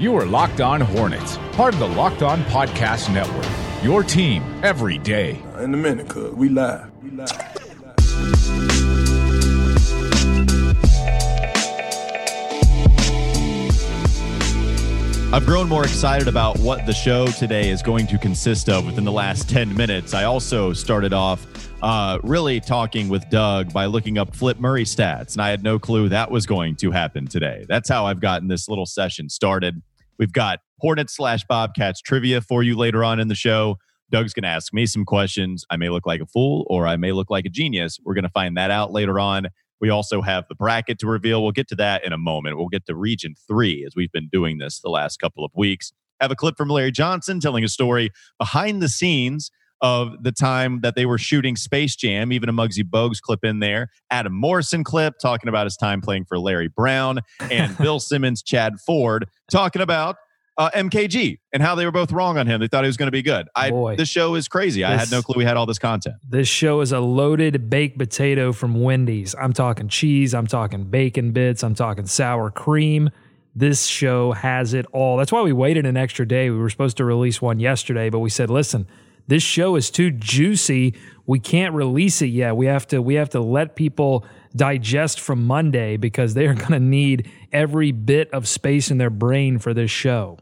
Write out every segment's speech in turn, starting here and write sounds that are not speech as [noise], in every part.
You are Locked On Hornets, part of the Locked On Podcast Network. Your team every day. In a minute, cuz we live. We live. I've grown more excited about what the show today is going to consist of within the last 10 minutes. I also started off uh, really talking with Doug by looking up Flip Murray stats, and I had no clue that was going to happen today. That's how I've gotten this little session started. We've got Hornets slash Bobcats trivia for you later on in the show. Doug's going to ask me some questions. I may look like a fool or I may look like a genius. We're going to find that out later on. We also have the bracket to reveal. We'll get to that in a moment. We'll get to region three as we've been doing this the last couple of weeks. Have a clip from Larry Johnson telling a story behind the scenes of the time that they were shooting Space Jam, even a Muggsy Bogues clip in there. Adam Morrison clip talking about his time playing for Larry Brown, and [laughs] Bill Simmons, Chad Ford talking about uh, MKG and how they were both wrong on him. They thought he was going to be good. I Boy. this show is crazy. I had no clue we had all this content. This show is a loaded baked potato from Wendy's. I'm talking cheese, I'm talking bacon bits, I'm talking sour cream. This show has it all. That's why we waited an extra day. We were supposed to release one yesterday, but we said, "Listen, this show is too juicy. We can't release it yet. We have to we have to let people digest from Monday because they are [laughs] going to need every bit of space in their brain for this show."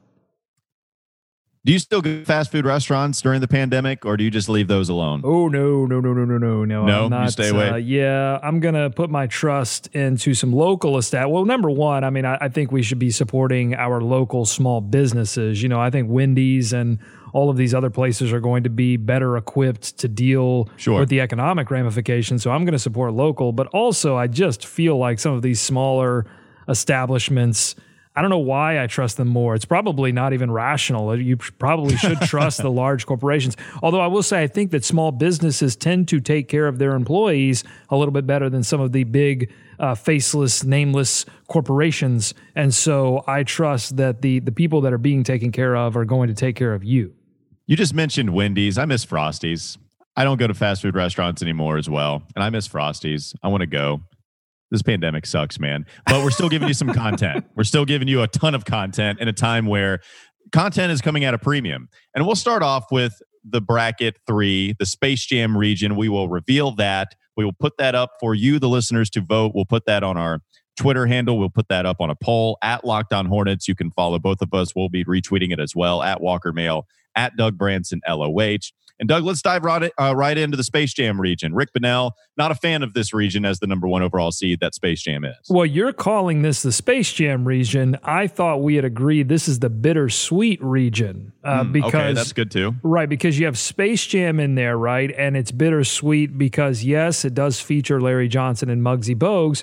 Do you still go to fast food restaurants during the pandemic, or do you just leave those alone? Oh no, no, no, no, no, no, no! No? I'm You stay away? Uh, yeah, I'm gonna put my trust into some local estat. Well, number one, I mean, I, I think we should be supporting our local small businesses. You know, I think Wendy's and all of these other places are going to be better equipped to deal Sure. with the economic ramifications. So I'm going to support local, but also I just feel like some of these smaller establishments. I don't know why I trust them more. It's probably not even rational. You probably should [laughs] trust the large corporations. Although I will say, I think that small businesses tend to take care of their employees a little bit better than some of the big, uh, faceless, nameless corporations. And so I trust that the the people that are being taken care of are going to take care of you. You just mentioned Wendy's. I miss Frosties. I don't go to fast food restaurants anymore as well, and I miss Frosties. I want to go. This pandemic sucks, man. But we're still giving you some content. [laughs] We're still giving you a ton of content in a time where content is coming at a premium. And we'll start off with the bracket three, the Space Jam region. We will reveal that. We will put that up for you, the listeners, to vote. We'll put that on our Twitter handle. We'll put that up on a poll at Locked On Hornets. You can follow both of us. We'll be retweeting it as well at Walker Mail, at Doug Branson, LOH. And Doug, let's dive right, uh, right into the Space Jam region. Rick Bonnell, not a fan of this region as the number one overall seed that Space Jam is. Well, you're calling this the Space Jam region. I thought we had agreed this is the bittersweet region uh, because Hmm, okay, that's good too. Right, because you have Space Jam in there, right? And it's bittersweet because, yes, it does feature Larry Johnson and Muggsy Bogues,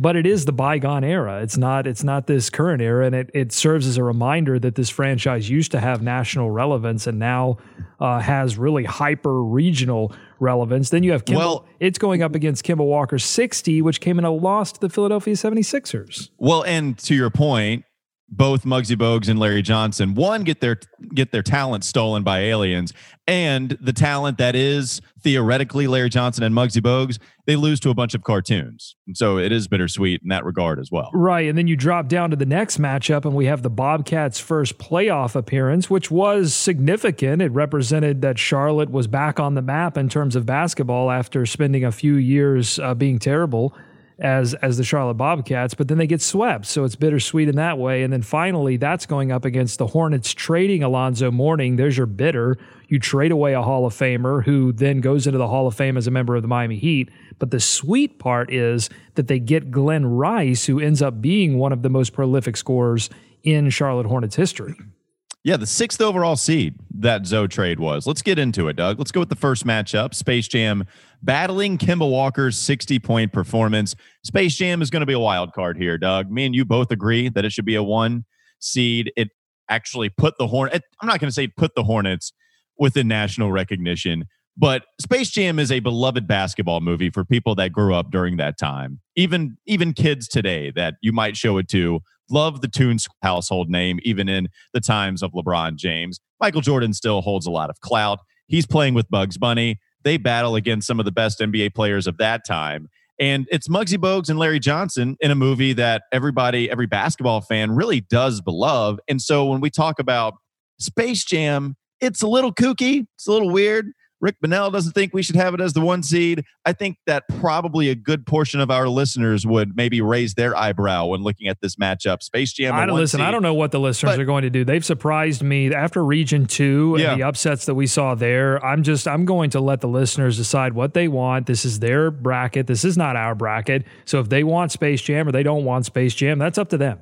but it is the bygone era. It's not it's not this current era, and it, it serves as a reminder that this franchise used to have national relevance and now uh, has really hyper regional relevance. Then you have Kemba. Well- it's going up against Kemba Walker 60, which came in a loss to the Philadelphia 76ers. Well, and to your point, both Muggsy Bogues and Larry Johnson, one get their get their talent stolen by aliens, and the talent that is theoretically Larry Johnson and Muggsy Bogues, they lose to a bunch of cartoons. And so it is bittersweet in that regard as well. Right. And then you drop down to the next matchup, and we have the Bobcats' first playoff appearance, which was significant. It represented that Charlotte was back on the map in terms of basketball after spending a few years uh, being terrible as as the Charlotte Bobcats, but then they get swept. So it's bittersweet in that way. And then finally, that's going up against the Hornets trading Alonzo Mourning. There's your bitter. You trade away a Hall of Famer who then goes into the Hall of Fame as a member of the Miami Heat. But the sweet part is that they get Glen Rice, who ends up being one of the most prolific scorers in Charlotte Hornets history. Yeah, the sixth overall seed that Zo trade was. Let's get into it, Doug. Let's go with the first matchup. Space Jam battling Kemba Walker's 60 point performance. Space Jam is going to be a wild card here, Doug. Me and you both agree that it should be a one seed. It actually put the Horn. I'm not going to say put the Hornets within national recognition, but Space Jam is a beloved basketball movie for people that grew up during that time. Even even kids today that you might show it to love the Toons household name, even in the times of LeBron James. Michael Jordan still holds a lot of clout. He's playing with Bugs Bunny. They battle against some of the best NBA players of that time. And it's Muggsy Bogues and Larry Johnson in a movie that everybody, every basketball fan really does love. And so when we talk about Space Jam, it's a little kooky, it's a little weird. Rick Bonnell doesn't think we should have it as the one seed. I think that probably a good portion of our listeners would maybe raise their eyebrow when looking at this matchup. Space Jam. I don't listen. Seed. I don't know what the listeners but, are going to do. They've surprised me after Region Two and yeah. the upsets that we saw there. I'm just I'm going to let the listeners decide what they want. This is their bracket. This is not our bracket. So if they want Space Jam or they don't want Space Jam, that's up to them.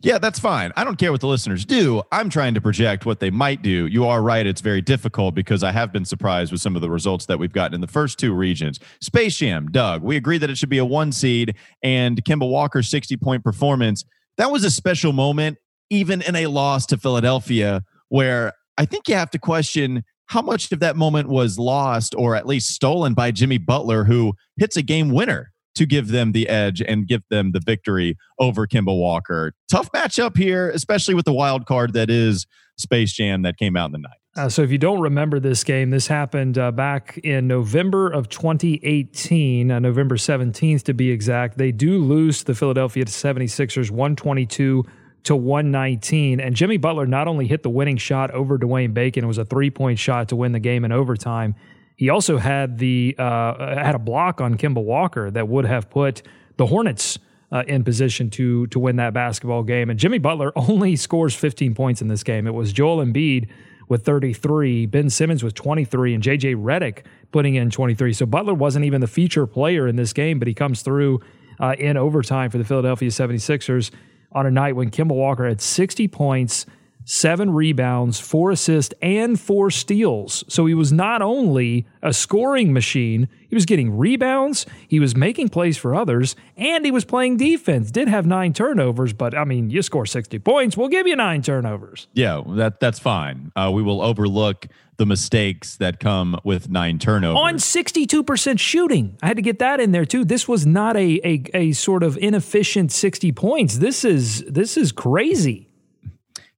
Yeah, that's fine. I don't care what the listeners do. I'm trying to project what they might do. You are right. It's very difficult because I have been surprised with some of the results that we've gotten in the first two regions. Space Jam, Doug, we agree that it should be a one seed, and Kemba Walker's 60 point performance. That was a special moment, even in a loss to Philadelphia, where I think you have to question how much of that moment was lost or at least stolen by Jimmy Butler, who hits a game winner to give them the edge and give them the victory over Kemba Walker. Tough matchup here, especially with the wild card that is Space Jam that came out in the night. Uh, so, if you don't remember this game, this happened uh, back in November of 2018, uh, November 17th to be exact. They do lose the Philadelphia 76ers 122 to 119. And Jimmy Butler not only hit the winning shot over Dwayne Bacon, it was a three point shot to win the game in overtime. He also had the uh, had a block on Kemba Walker that would have put the Hornets uh, in position to to win that basketball game. And Jimmy Butler [laughs] only scores 15 points in this game. It was Joel Embiid with 33, Ben Simmons with 23, and JJ Redick putting in 23. So Butler wasn't even the feature player in this game, but he comes through uh, in overtime for the Philadelphia 76ers on a night when Kemba Walker had 60 points seven rebounds, four assists, and four steals. So he was not only a scoring machine, he was getting rebounds, he was making plays for others, and he was playing defense. Did have nine turnovers, but I mean, you score 60 points, we'll give you nine turnovers. Yeah, that that's fine. Uh, we will overlook the mistakes that come with nine turnovers. On 62% shooting. I had to get that in there too. This was not a, a, a sort of inefficient 60 points. This is this is crazy.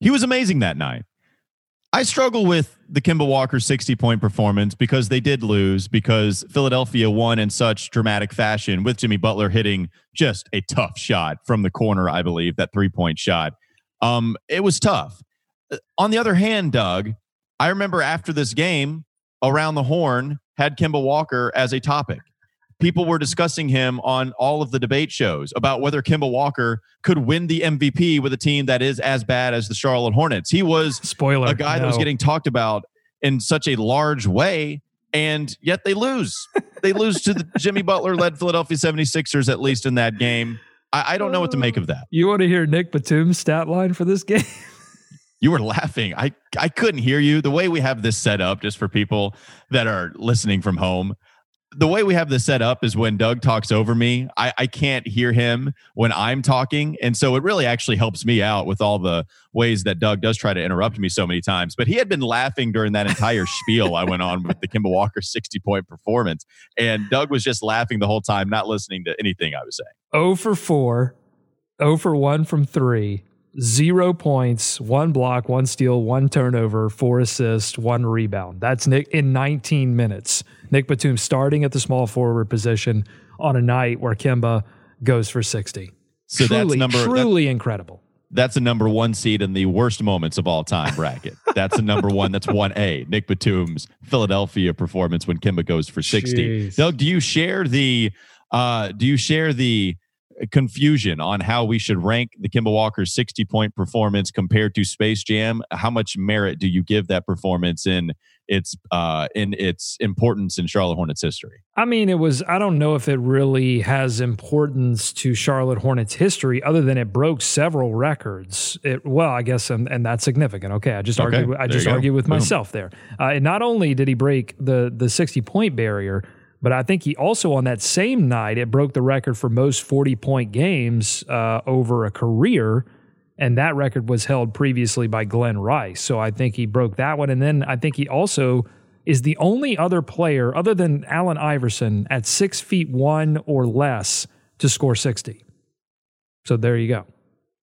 He was amazing that night. I struggle with the Kemba Walker 60 point performance because they did lose because Philadelphia won in such dramatic fashion with Jimmy Butler hitting just a tough shot from the corner, I believe, that three point shot. Um, it was tough. Uh, on the other hand, Doug, I remember after this game, Around the Horn had Kemba Walker as a topic people were discussing him on all of the debate shows about whether Kemba Walker could win the MVP with a team that is as bad as the Charlotte Hornets. He was spoiler a guy no. that was getting talked about in such a large way and yet they lose. they lose to the [laughs] Jimmy Butler led Philadelphia 76ers at least in that game. I, I don't know what to make of that. You want to hear Nick Batum's stat line for this [laughs] game? you were laughing. I, I couldn't hear you. The way we have this set up, just for people that are listening from home, the way we have this set up is when Doug talks over me, I, I can't hear him when I'm talking. And so it really actually helps me out with all the ways that Doug does try to interrupt me so many times. But he had been laughing during that entire [laughs] spiel I went on with the Kemba Walker 60 point performance. And Doug was just laughing the whole time, not listening to anything I was saying. 0 for 4, 0 for 1 from 3 zero points, one block, one steal, one turnover, four assists, one rebound. That's Nick in 19 minutes. Nick Batum starting at the small forward position on a night where Kemba goes for 60. So truly, that's number truly incredible. That's a number one seed in the worst moments of all time bracket. [laughs] That's a number one. That's one A. Nick Batum's Philadelphia performance when Kemba goes for 60. Jeez. Doug, do you share the uh do you share the confusion on how we should rank the Kemba Walker 60 point performance compared to Space Jam. How much merit do you give that performance in its uh, in its importance in Charlotte Hornets history? I mean, it was. I don't know if it really has importance to Charlotte Hornets history, other than it broke several records. It well, I guess, and, and that's significant. Okay, I just okay, argue. I just argue with Boom. myself there. Uh, and not only did he break the the 60 point barrier but I think he also, on that same night, it broke the record for most 40 point games uh, over a career. And that record was held previously by Glen Rice. So I think he broke that one. And then I think he also is the only other player, other than Allen Iverson, at six feet one or less to score 60. So there you go.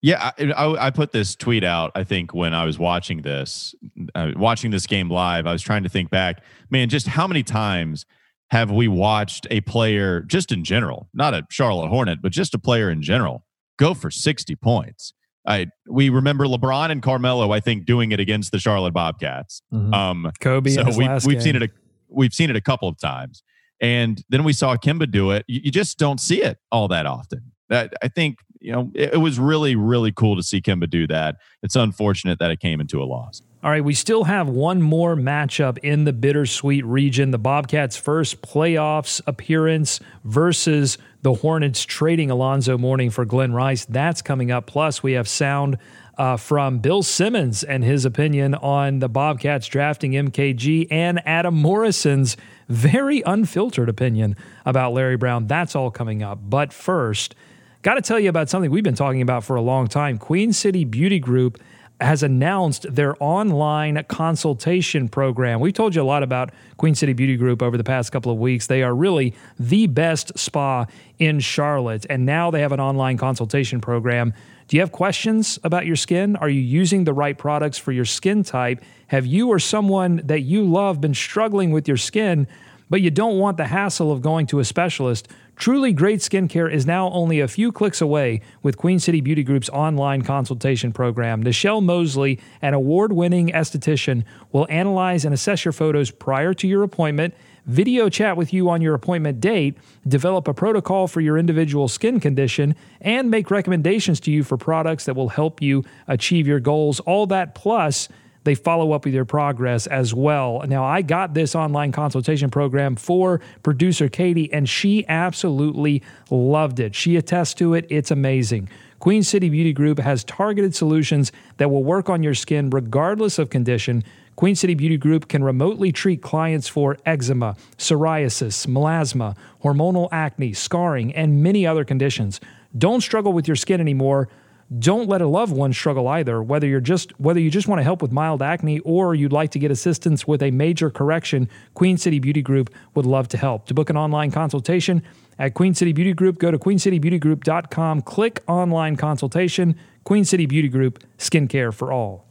Yeah, I, I, put this tweet out. I think when I was watching this, uh, watching this game live, I was trying to think back. Man, just how many times have we watched a player just in general, not a Charlotte Hornet, but just a player in general, go for 60 points? I we remember LeBron and Carmelo, I think, doing it against the Charlotte Bobcats. Mm-hmm. Um, Kobe. So we, have seen it. A, we've seen it a couple of times, and then we saw Kemba do it. You, you just don't see it all that often. I, I think you know it, it was really really cool to see Kemba do that. It's unfortunate that it came into a loss. All right, we still have one more matchup in the bittersweet region. The Bobcats' first playoffs appearance versus the Hornets trading Alonzo Mourning for Glen Rice. That's coming up. Plus, we have sound uh, from Bill Simmons and his opinion on the Bobcats drafting MKG and Adam Morrison's very unfiltered opinion about Larry Brown. That's all coming up. But first, got to tell you about something we've been talking about for a long time Queen City Beauty Group has announced their online consultation program. We've told you a lot about Queen City Beauty Group over the past couple of weeks. They are really the best spa in Charlotte, and now they have an online consultation program. Do you have questions about your skin? Are you using the right products for your skin type? Have you or someone that you love been struggling with your skin, but you don't want the hassle of going to a specialist? Truly great skincare is now only a few clicks away with Queen City Beauty Group's online consultation program. Nichelle Mosley, an award winning esthetician, will analyze and assess your photos prior to your appointment, video chat with you on your appointment date, develop a protocol for your individual skin condition, and make recommendations to you for products that will help you achieve your goals. All that plus they follow up with your progress as well. Now, I got this online consultation program for producer Katie, and she absolutely loved it. She attests to it, it's amazing. Queen City Beauty Group has targeted solutions that will work on your skin regardless of condition. Queen City Beauty Group can remotely treat clients for eczema, psoriasis, melasma, hormonal acne, scarring, and many other conditions. Don't struggle with your skin anymore. Don't let a loved one struggle either. Whether you're just whether you just want to help with mild acne or you'd like to get assistance with a major correction, Queen City Beauty Group would love to help. To book an online consultation at Queen City Beauty Group, go to queencitybeautygroup.com, click online consultation. Queen City Beauty Group, skincare for all.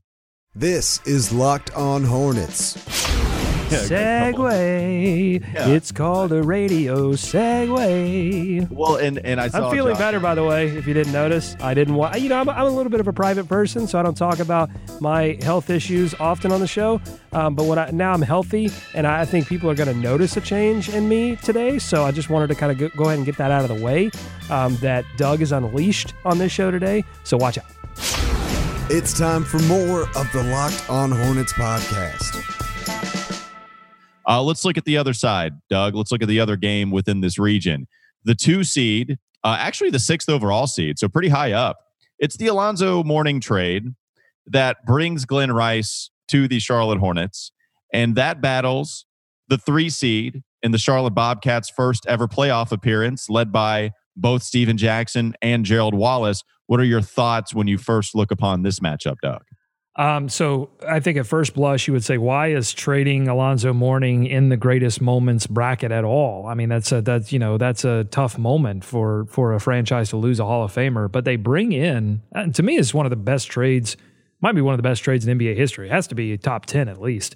This is Locked On Hornets. Segway. Yeah. It's called a radio Segway. Well, and and I am feeling Josh. better, by the way. If you didn't notice, I didn't want. You know, I'm, I'm, a little bit of a private person, so I don't talk about my health issues often on the show. Um, but when I now I'm healthy, and I think people are going to notice a change in me today. So I just wanted to kind of go, go ahead and get that out of the way. Um, that Doug is unleashed on this show today, so watch out. It's time for more of the Locked On Hornets podcast. Uh, let's look at the other side, Doug. Let's look at the other game within this region. The two seed, uh, actually the sixth overall seed, so pretty high up. It's the Alonzo Mourning trade that brings Glen Rice to the Charlotte Hornets, and that battles the three seed in the Charlotte Bobcats' first ever playoff appearance, led by both Stephen Jackson and Gerald Wallace. What are your thoughts when you first look upon this matchup, Doug? Um, so I think at first blush, you would say, why is trading Alonzo Mourning in the greatest moments bracket at all? I mean, that's a that's you know that's a tough moment for for a franchise to lose a Hall of Famer. But they bring in, to me, is one of the best trades. Might be one of the best trades in NBA history. It has to be top ten at least.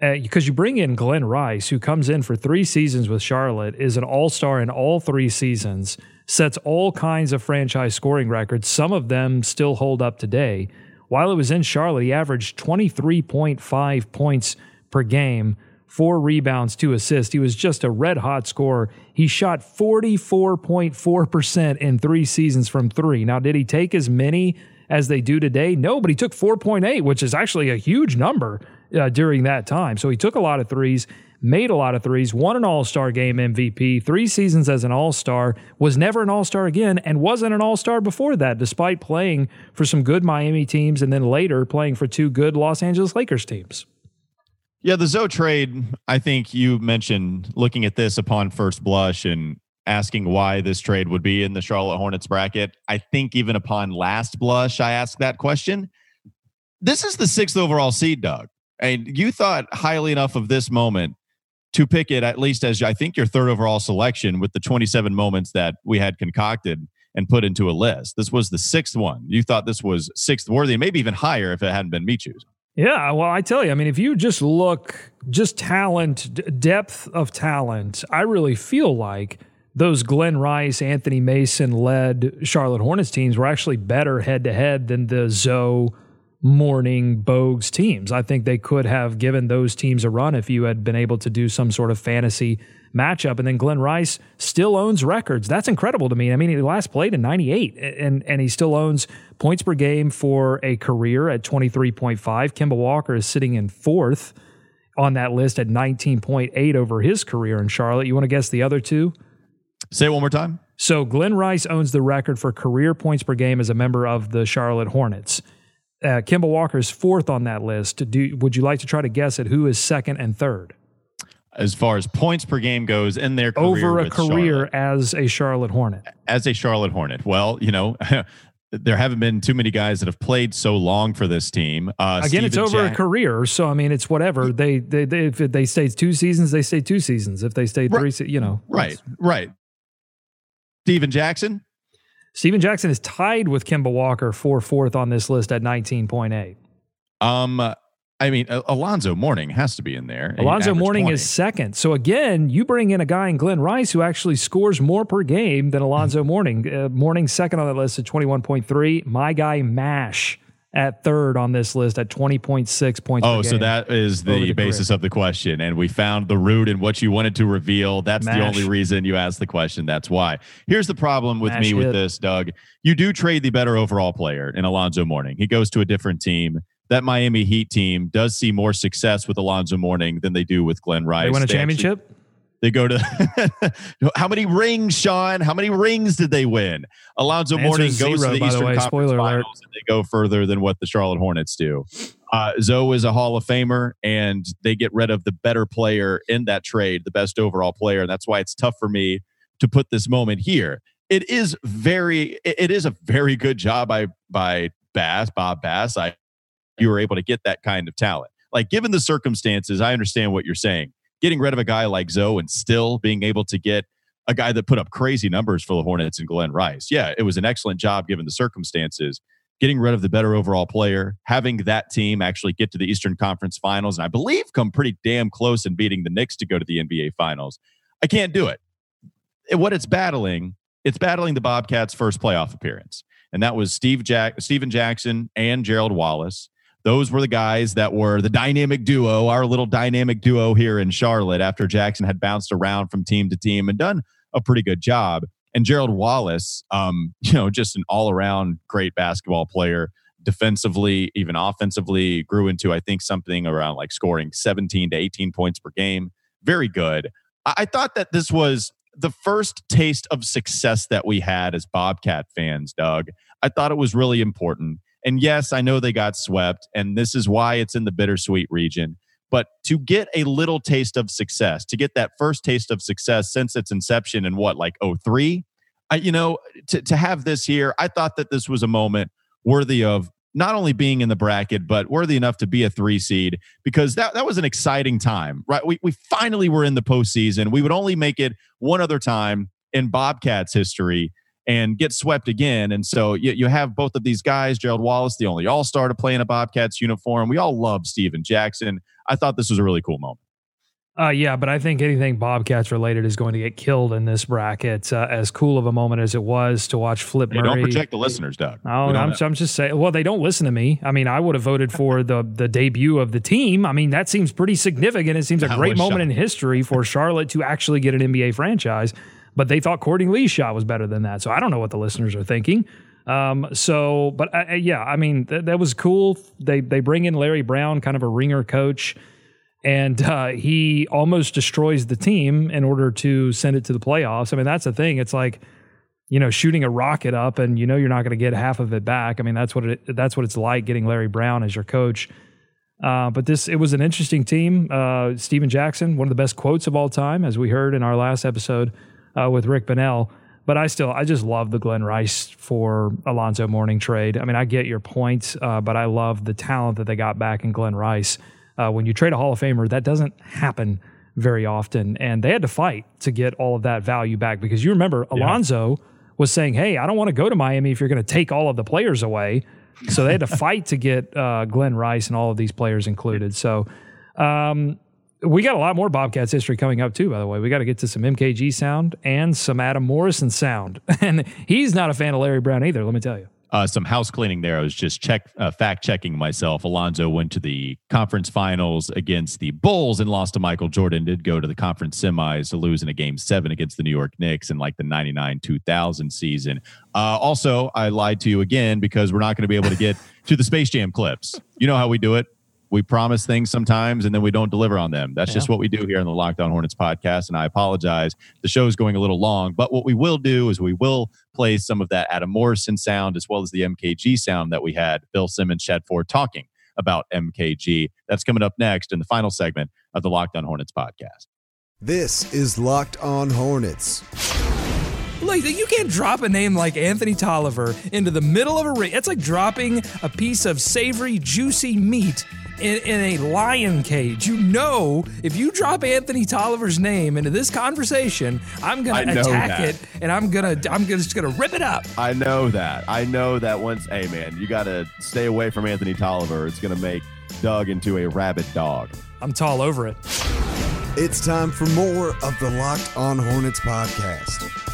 Because uh, you bring in Glen Rice, who comes in for three seasons with Charlotte, is an all star in all three seasons, sets all kinds of franchise scoring records. Some of them still hold up today while it was in Charlotte, he averaged 23.5 points per game, four rebounds, two assists. He was just a red hot scorer. He shot 44.4% in three seasons from three. Now, did he take as many as they do today? No, but he took 4.8, which is actually a huge number uh, during that time. So he took a lot of threes made a lot of threes, won an All Star game MVP, three seasons as an All Star, was never an All Star again, and wasn't an All Star before that, despite playing for some good Miami teams and then later playing for two good Los Angeles Lakers teams. Yeah, the Zo trade, I think you mentioned looking at this upon first blush and asking why this trade would be in the Charlotte Hornets bracket. I think even upon last blush, I asked that question. This is the sixth overall seed, Doug. And you thought highly enough of this moment to pick it at least as I think your third overall selection with the 27 moments that we had concocted and put into a list. This was the sixth one. You thought this was sixth worthy, maybe even higher if it hadn't been me choosing. Yeah, well, I tell you, I mean, if you just look, just talent, d- depth of talent, I really feel like those Glen Rice, Anthony Mason led Charlotte Hornets teams were actually better head to head than the Zo, Mourning Bogues teams. I think they could have given those teams a run if you had been able to do some sort of fantasy matchup. And then Glen Rice still owns records. That's incredible to me. I mean, he last played in 98 and, and he still owns points per game for a career at 23.5. Kemba Walker is sitting in fourth on that list at 19.8 over his career in Charlotte. You want to guess the other two? Say it one more time. So Glen Rice owns the record for career points per game as a member of the Charlotte Hornets. Uh, Kemba Walker is fourth on that list. Do, would you like to try to guess at who is second and third? as far as points per game goes in their career over a career Charlotte. as a Charlotte Hornet. As a Charlotte Hornet. Well, you know, [laughs] there haven't been too many guys that have played so long for this team. Uh, Again, Stephen it's over Jack- a career, so I mean, it's whatever. They they, they if they stayed two seasons, they stay two seasons. If they stayed three, you know, Right, right. Stephen Jackson. Stephen Jackson is tied with Kemba Walker for fourth on this list at nineteen point eight. Um, I mean, Alonzo Mourning has to be in there. Alonzo Mourning 20. is second. So again, you bring in a guy in Glen Rice who actually scores more per game than Alonzo [laughs] Mourning. Uh, Mourning second on the list at 21.3. My guy Mash at third on this list at 20.6 points Oh, so that is the, the basis of the question, and we found the root in what you wanted to reveal. That's the only reason you asked the question. That's why. Here's the problem with Mash me with this, Doug. You do trade the better overall player in Alonzo Mourning. He goes to a different team. That Miami Heat team does see more success with Alonzo Mourning than they do with Glenn Rice. they win a actually- championship. They go to [laughs] how many rings, Sean? How many rings did they win? Alonzo Answer Mourning goes zero, to the by the Eastern way. Conference Spoiler alert. Finals, and they go further than what the Charlotte Hornets do. Uh, Zo is a Hall of Famer, and they get rid of the better player in that trade, the best overall player, and that's why it's tough for me to put this moment here. It is very, it is a very good job by by Bass, Bob Bass. I you were able to get that kind of talent. Like given the circumstances, I understand what you're saying. Getting rid of a guy like Zo and still being able to get a guy that put up crazy numbers for the Hornets and Glen Rice. Yeah, it was an excellent job given the circumstances. Getting rid of the better overall player, having that team actually get to the Eastern Conference Finals, and I believe come pretty damn close in beating the Knicks to go to the NBA Finals. I can't do it. What it's battling, it's battling the Bobcats' first playoff appearance, and that was Steve Jack, Stephen Jackson, and Gerald Wallace those were the guys that were the dynamic duo, our little dynamic duo here in Charlotte after Jackson had bounced around from team to team and done a pretty good job. And Gerald Wallace, um, [laughs] you know, just an all around great basketball player, defensively, even offensively, grew into, I think, something around like scoring 17 to 18 points per game. Very good. I, I thought that this was the first taste of success that we had as Bobcat fans, Doug. I thought it was really important. And yes, I know they got swept, and this is why it's in the bittersweet region. But to get a little taste of success, to get that first taste of success since its inception in what, like 03? I, you know, to, to have this here, I thought that this was a moment worthy of not only being in the bracket, but worthy enough to be a three seed because that, that was an exciting time, right? We, we finally were in the postseason. We would only make it one other time in Bobcats history and get swept again. And so you, you have both of these guys, Gerald Wallace, the only all star to play in a Bobcats uniform. We all love Stephen Jackson. I thought this was a really cool moment. Uh, yeah, but I think anything Bobcats related is going to get killed in this bracket. Uh, as cool of a moment as it was to watch Flip Hey, Murray. don't project the listeners, Doug. Oh, I'm. I'm just saying. Well, they don't listen to me. I mean, I would have voted for [laughs] the the debut of the team. I mean, that seems pretty significant. It seems a great moment shocking. in history for Charlotte to actually get an NBA franchise. But they thought Courtney Lee's shot was better than that. So I don't know what the listeners are thinking. Um, so, but uh, yeah, I mean, th- that was cool. They they bring in Larry Brown, kind of a ringer coach, and uh, he almost destroys the team in order to send it to the playoffs. I mean, that's the thing. It's like you know, shooting a rocket up and you know you're not going to get half of it back. I mean, that's what it that's what it's like getting Larry Brown as your coach. Uh, but this it was an interesting team. Uh, Stephen Jackson, one of the best quotes of all time, as we heard in our last episode uh, with Rick Bonnell. But I still I just love the Glen Rice for Alonzo Mourning trade. I mean, I get your point, uh, but I love the talent that they got back in Glen Rice. Uh, when you trade a Hall of Famer, that doesn't happen very often, and they had to fight to get all of that value back because you remember Alonzo was saying, "Hey, I don't want to go to Miami if you're going to take all of the players away." So they had to [laughs] fight to get uh, Glen Rice and all of these players included. So um, we got a lot more Bobcats history coming up too. By the way, we got to get to some MKG sound and some Adam Morrison sound, [laughs] and he's not a fan of Larry Brown either. Let me tell you. Uh, some house cleaning there. I was just check uh, fact checking myself. Alonzo went to the conference finals against the Bulls and lost to Michael Jordan. Did go to the conference semis to lose in a game seven against the New York Knicks in like the 99 2000 season. Uh, also, I lied to you again because we're not going to be able to get to the Space Jam clips. You know how we do it we promise things sometimes and then we don't deliver on them. That's yeah. just what we do here on the Locked On Hornets podcast. And I apologize. The show is going a little long, but what we will do is we will play some of that Adam Morrison sound as well as the MKG sound that we had Bill Simmons, Chad Ford talking about MKG. That's coming up next in the final segment of the Locked On Hornets podcast. This is Locked On Hornets. Like you can't drop a name like Anthony Tolliver into the middle of a ring. It's like dropping a piece of savory, juicy meat in, in, a lion cage. You know, if you drop Anthony Tolliver's name into this conversation, I'm gonna attack that. it and I'm gonna I'm just gonna rip it up. I know that. I know that once hey man, you gotta stay away from Anthony Tolliver. It's gonna make Doug into a rabid dog. I'm tall over it. It's time for more of the Locked On Hornets podcast.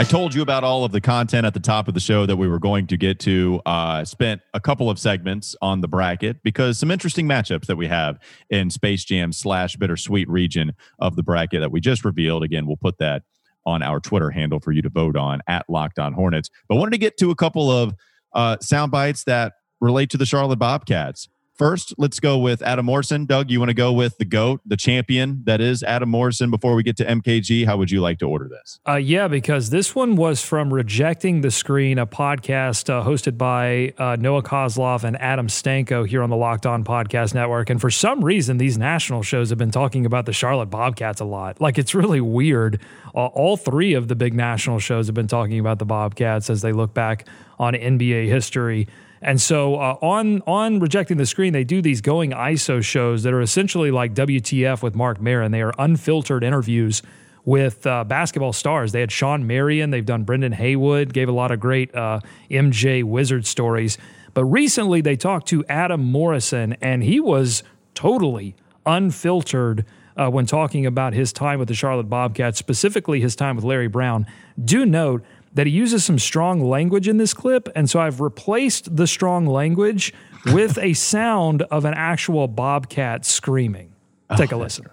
I told you about all of the content at the top of the show that we were going to get to. Uh, spent a couple of segments on the bracket because some interesting matchups that we have in Space Jam slash Bittersweet region of the bracket that we just revealed. Again, we'll put that on our Twitter handle for you to vote on at Locked On Hornets. But wanted to get to a couple of uh, sound bites that relate to the Charlotte Bobcats. First, let's go with Adam Morrison. Doug, you want to go with the GOAT, the champion that is Adam Morrison before we get to MKG? How would you like to order this? Uh, yeah, because this one was from Rejecting the Screen, a podcast uh, hosted by uh, Noah Kozlov and Adam Stanko here on the Locked On Podcast Network. And for some reason, these national shows have been talking about the Charlotte Bobcats a lot. Like, it's really weird. all three of the big national shows have been talking about the Bobcats as they look back on NBA history. And so uh, on on rejecting the screen, they do these going ISO shows that are essentially like WTF with Marc Maron. They are unfiltered interviews with uh, basketball stars. They had Shawn Marion. They've done Brendan Haywood. Gave a lot of great uh, MJ Wizard stories. But recently, they talked to Adam Morrison, and he was totally unfiltered. Uh, when talking about his time with the Charlotte Bobcats, specifically his time with Larry Brown, do note that he uses some strong language in this clip. And so I've replaced the strong language with a sound of an actual bobcat screaming. Take oh, a listen.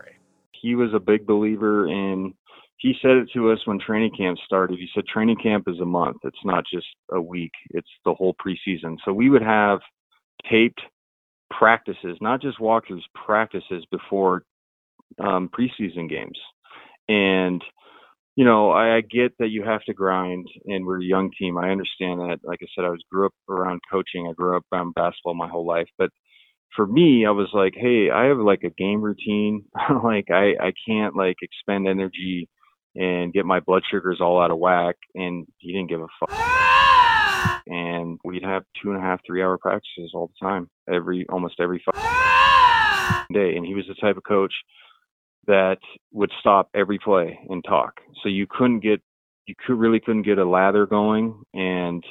He was a big believer in, he said it to us when training camp started. He said, training camp is a month. It's not just a week, it's the whole preseason. So we would have taped practices, not just walkthroughs, practices before um, preseason games. And you know, I, I get that you have to grind, and we're a young team. I understand that. Like I said, I was grew up around coaching. I grew up around basketball my whole life. But for me, I was like, hey, I have like a game routine. [laughs] like I I can't like expend energy and get my blood sugars all out of whack. And he didn't give a fuck. And we'd have two and a half, three hour practices all the time, every almost every day. And he was the type of coach that would stop every play and talk. So you couldn't get, you could really couldn't get a lather going. And,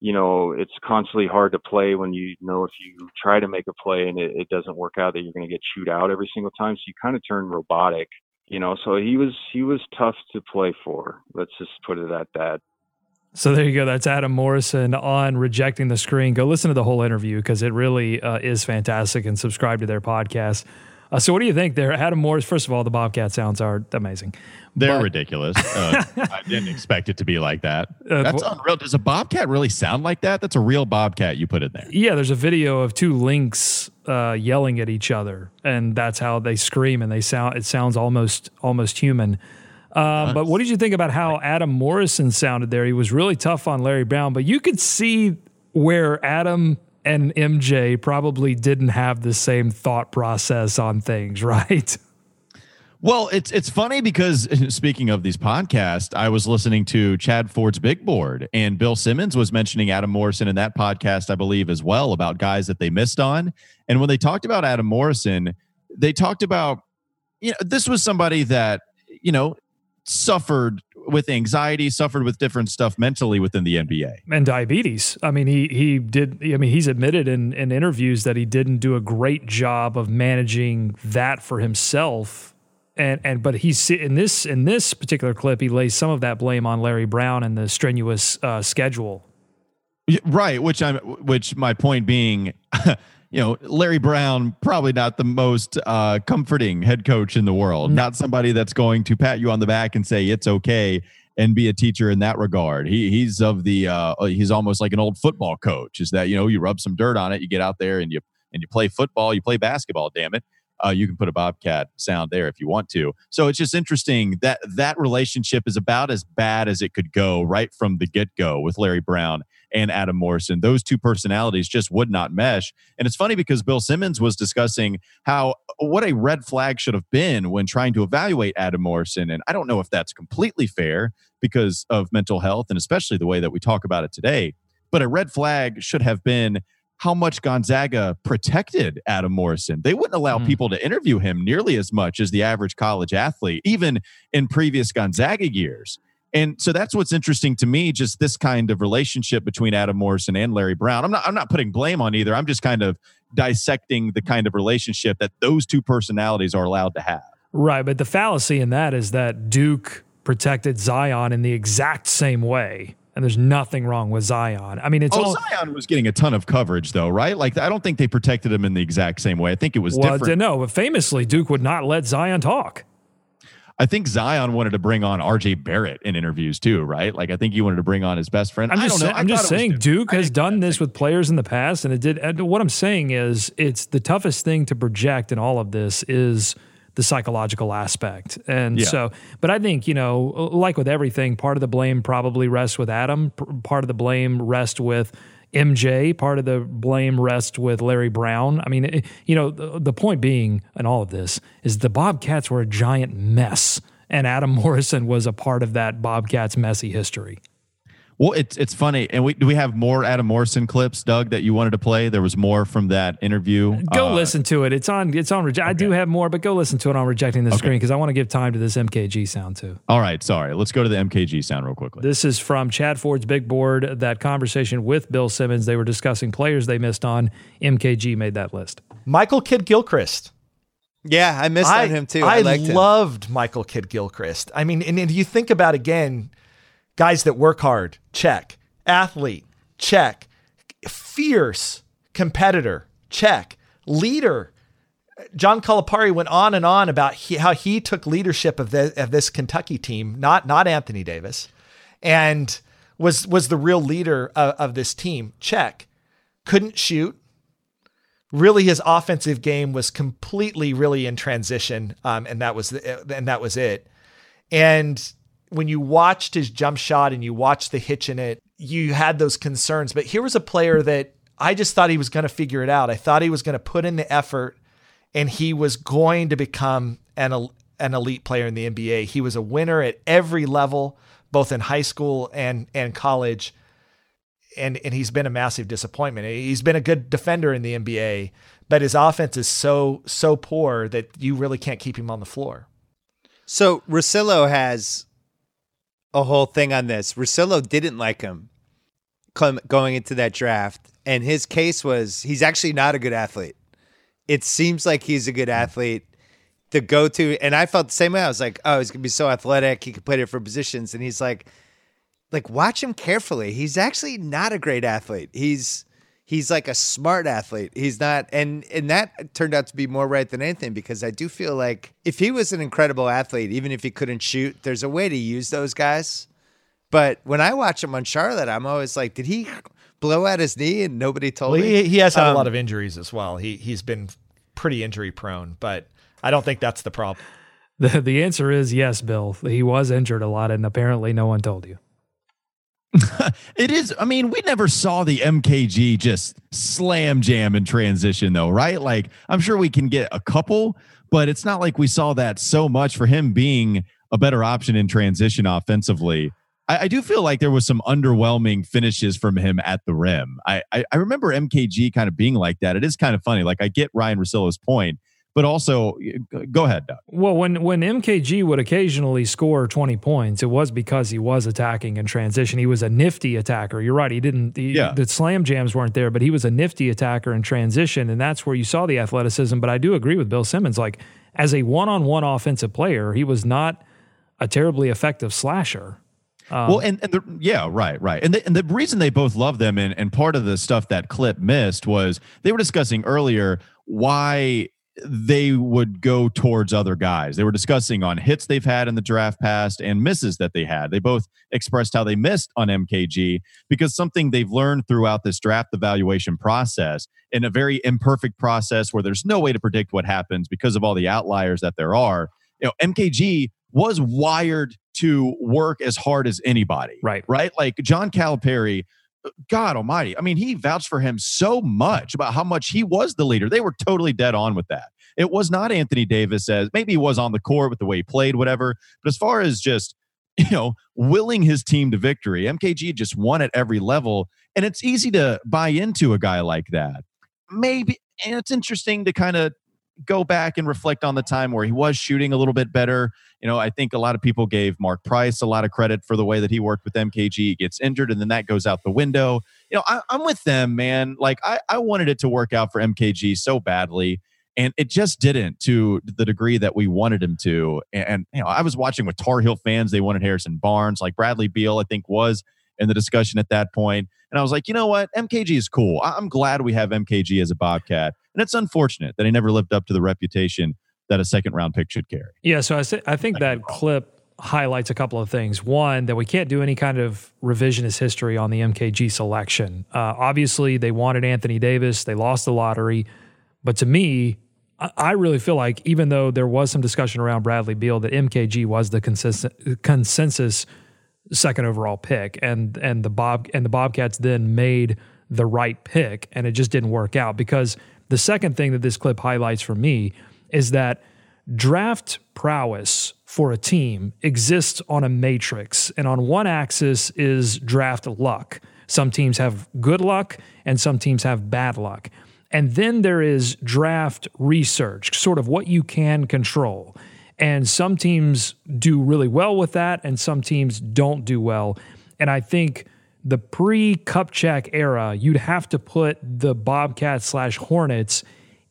you know, it's constantly hard to play when you know if you try to make a play and it, it doesn't work out that you're going to get chewed out every single time. So you kind of turn robotic, you know, so he was, he was tough to play for. Let's just put it at that. So there you go. That's Adam Morrison on Rejecting the Screen. Go listen to the whole interview because it really uh, is fantastic and subscribe to their podcast. Uh, so, what do you think there, Adam Morris? First of all, the Bobcat sounds are amazing. They're but, ridiculous. [laughs] Uh, I didn't expect it to be like that. Uh, That's unreal. Does a Bobcat really sound like that? That's a real Bobcat you put in there. Yeah, there's a video of two lynx uh, yelling at each other, and that's how they scream, and they sound. It sounds almost almost human. Uh, but what did you think about how Adam Morrison sounded there? He was really tough on Larry Brown, but you could see where Adam and MJ probably didn't have the same thought process on things, [laughs] right? Well, it's it's funny because [laughs] speaking of these podcasts, I was listening to Chad Ford's Big Board, and Bill Simmons was mentioning Adam Morrison in that podcast, I believe, as well about guys that they missed on. And when they talked about Adam Morrison, they talked about you know this was somebody that you know suffered with anxiety, suffered with different stuff mentally within the NBA and diabetes. I mean, he he did. I mean, he's admitted in in interviews that he didn't do a great job of managing that for himself. And and but he's in this in this particular clip, he lays some of that blame on Larry Brown and the strenuous uh, schedule. Right, which I'm which my point being. [laughs] you know, Larry Brown, probably not the most uh, comforting head coach in the world. No. Not somebody that's going to pat you on the back and say it's okay and be a teacher in that regard. He he's of the uh, uh, he's almost like an old football coach. Is that you know you rub some dirt on it, you get out there and you and you play football, you play basketball. Damn it. Uh, you can put a bobcat sound there if you want to. So it's just interesting that that relationship is about as bad as it could go right from the get go with Larry Brown and Adam Morrison. Those two personalities just would not mesh. And it's funny because Bill Simmons was discussing how what a red flag should have been when trying to evaluate Adam Morrison. And I don't know if that's completely fair because of mental health and especially the way that we talk about it today. But a red flag should have been how much Gonzaga protected Adam Morrison. They wouldn't allow mm. people to interview him nearly as much as the average college athlete, even in previous Gonzaga years. And so that's what's interesting to me, just this kind of relationship between Adam Morrison and Larry Brown. I'm not I'm not putting blame on either. I'm just kind of dissecting the kind of relationship that those two personalities are allowed to have. Right, but the fallacy in that is that Duke protected Zion in the exact same way. And there's nothing wrong with Zion. I mean, it's oh, all Zion was getting a ton of coverage, though, right? Like, I don't think they protected him in the exact same way. I think it was well, different. No, but famously, Duke would not let Zion talk. I think Zion wanted to bring on RJ Barrett in interviews too, right? Like I think he wanted to bring on his best friend. I'm just, say, I'm just saying Duke has done this with players in the past, and it did. And what I'm saying is, it's the toughest thing to project in all of this is the psychological aspect. And yeah. so, but I think, you know, like with everything, part of the blame probably rests with Adam, part of the blame rests with MJ. Part of the blame rests with Larry Brown. I mean, it, you know, the, the point being in all of this is the Bobcats were a giant mess, and Adam [laughs] Morrison was a part of that Bobcats messy history. Well, it's it's funny, and we do we have more Adam Morrison clips, Doug, that you wanted to play. There was more from that interview. Go uh, listen to it. It's on. It's on. Rege- okay. I do have more, but go listen to it on rejecting the okay. screen because I want to give time to this MKG sound too. All right, sorry. Let's go to the MKG sound real quickly. This is from Chad Ford's big board. That conversation with Bill Simmons. They were discussing players they missed on. MKG made that list. Michael Kidd Gilchrist. Yeah, I missed I, on him too. I, I loved him. Michael Kidd Gilchrist. I mean, and, and you think about again, guys that work hard. Check athlete, check. Fierce competitor, check. Leader. John Calipari went on and on about he, how he took leadership of, the, of this Kentucky team, not not Anthony Davis, and was was the real leader of, of this team. Check. Couldn't shoot. Really, his offensive game was completely really in transition, um, and that was the, and that was it. And when you watched his jump shot and you watched the hitch in it, you had those concerns. But here was a player that I just thought he was going to figure it out. I thought he was going to put in the effort and he was going to become an, an elite player in the NBA. He was a winner at every level, both in high school and, and college. And, and he's been a massive disappointment. He's been a good defender in the NBA, but his offense is so, so poor that you really can't keep him on the floor. So Russillo has a whole thing on this. Russillo didn't like him going into that draft, and his case was he's actually not a good athlete. It seems like he's a good athlete. The go to, and I felt the same way. I was like, oh, he's gonna be so athletic. He could play different positions, and he's like, like watch him carefully. He's actually not a great athlete. He's he's like a smart athlete. He's not, and and that turned out to be more right than anything because I do feel like if he was an incredible athlete, even if he couldn't shoot, there's a way to use those guys. But when I watch him on Charlotte, I'm always like, did he blow out his knee and nobody told well, me? He, he has had um, a lot of injuries as well. He he's been pretty injury prone, but I don't think that's the problem. The the answer is yes, Bill. He was injured a lot, and apparently no one told you. [laughs] it is. I mean, we never saw the MKG just slam jam in transition, though, right? Like, I'm sure we can get a couple, but it's not like we saw that so much for him being a better option in transition offensively. I, I do feel like there was some underwhelming finishes from him at the rim. I, I, I remember MKG kind of being like that. It is kind of funny. Like, I get Ryan Russillo's point, but also go ahead, Doug. Well, when when MKG would occasionally score 20 points, it was because he was attacking in transition. He was a nifty attacker. You're right. He didn't. He, Yeah. The slam jams weren't there, but he was a nifty attacker in transition, and that's where you saw the athleticism. But I do agree with Bill Simmons. Like as a one-on-one offensive player, he was not a terribly effective slasher. Um, well, and, and the, yeah, right, right. And the, and the reason they both love them, and, and part of the stuff that clip missed was they were discussing earlier why they would go towards other guys. They were discussing on hits they've had in the draft past and misses that they had. They both expressed how they missed on MKG because something they've learned throughout this draft evaluation process in a very imperfect process where there's no way to predict what happens because of all the outliers that there are. You know, MKG was wired to work as hard as anybody. Right. Right. Like John Calipari, God almighty. I mean, he vouched for him so much about how much he was the leader. They were totally dead on with that. It was not Anthony Davis as maybe he was on the court with the way he played, whatever. But as far as just, [laughs] you know, willing his team to victory, MKG just won at every level. And it's easy to buy into a guy like that. Maybe, and it's interesting to kind of go back and reflect on the time where he was shooting a little bit better. You know, I think a lot of people gave Mark Price a lot of credit for the way that he worked with MKG. He gets injured and then that goes out the window. You know, I, I'm with them, man. Like, I, I wanted it to work out for MKG so badly. And it just didn't to the degree that we wanted him to. And, and, you know, I was watching with Tar Heel fans. They wanted Harrison Barnes, like Bradley Beal, I think was in the discussion at that point. And I was like, you know what? MKG is cool. I- I'm glad we have MKG as a Bobcat. And it's unfortunate that he never lived up to the reputation that a second round pick should carry. Yeah, so I, say, I think that clip highlights a couple of things. One, that we can't do any kind of revisionist history on the MKG selection. Uh, obviously, they wanted Anthony Davis, they lost the lottery. But to me, I- I really feel like even though there was some discussion around Bradley Beal, that MKG was the consistent, consensus second overall pick, and and the Bob and the Bobcats then made the right pick, and it just didn't work out because the second thing that this clip highlights for me is that draft prowess for a team exists on a matrix, and on one axis is draft luck. Some teams have good luck, and some teams have bad luck. And then there is draft research, sort of what you can control. And some teams do really well with that, and some teams don't do well. And I think the pre Kupchak era, you'd have to put the Bobcats slash Hornets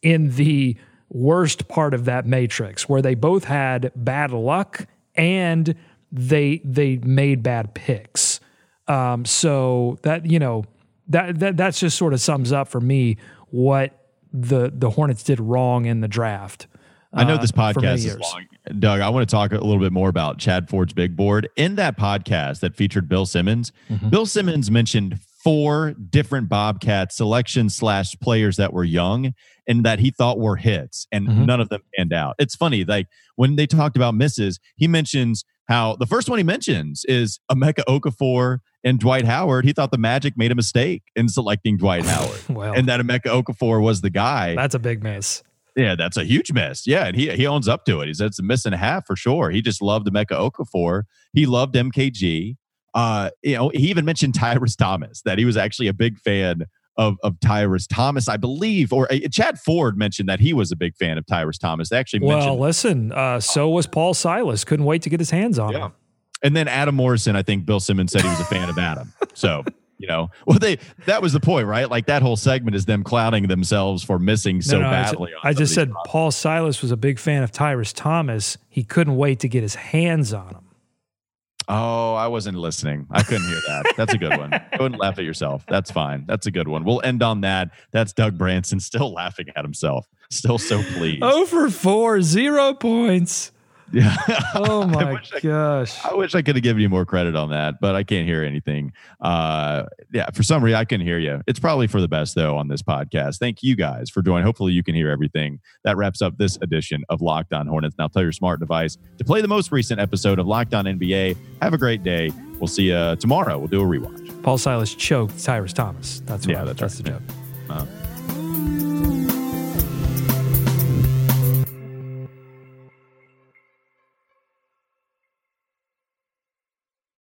in the worst part of that matrix where they both had bad luck and they they made bad picks. Um, so that you know that that that's just sort of sums up for me what the the Hornets did wrong in the draft. I know uh, this many podcast is long. Doug, I want to talk a little bit more about Chad Ford's big board. In that podcast that featured Bill Simmons, Mm-hmm. Bill Simmons mentioned four different Bobcat selections slash players that were young and that he thought were hits, and Mhm. none of them panned out. It's funny, like when they talked about misses, he mentions how the first one he mentions is Emeka Okafor and Dwight Howard. He thought the Magic made a mistake in selecting Dwight [laughs] Howard, Well, and that Emeka Okafor was the guy. that's a big miss. Yeah, that's a huge miss. Yeah, and he he owns up to it. He said it's a miss and a half for sure. He just loved Emeka Okafor. He loved MKG. Uh, you know, he even mentioned [laughs] Tyrus Thomas that he was actually a big fan of of Tyrus Thomas, I believe. Or uh, Chad Ford mentioned that he was a big fan of Tyrus Thomas. They actually Well, listen, uh, so was Paul Silas. Couldn't wait to get his hands on Yeah. him. and then Adam Morrison. I think Bill Simmons said he was a fan of Adam. So. You know, [laughs] well, they that was the point, right? Like that whole segment is them clouding themselves for missing so No, no, I badly. on I, just said these Paul Silas was a big fan of Tyrus Thomas. He couldn't wait to get his hands on him. Oh, I wasn't listening. I couldn't hear that. That's a good one. [laughs] Go and laugh at yourself. That's fine. That's a good one. We'll end on that. That's Doug Branson still laughing at himself. Still so pleased. Oh for four, zero points. Yeah. [laughs] [laughs] Oh my I- gosh. I wish I could have given you more credit on that, but I can't hear anything. Uh, yeah, for some reason I can hear you. It's probably for the best though on this podcast. Thank you guys for joining. Hopefully you can hear everything. That wraps up this edition of Locked On Hornets. Now tell your smart device to play the most recent episode of Locked On NBA. Have a great day. We'll see you tomorrow. We'll do a rewatch. Paul Silas choked Tyrus Thomas. That's Yeah, what, that's that's right. the joke. Uh,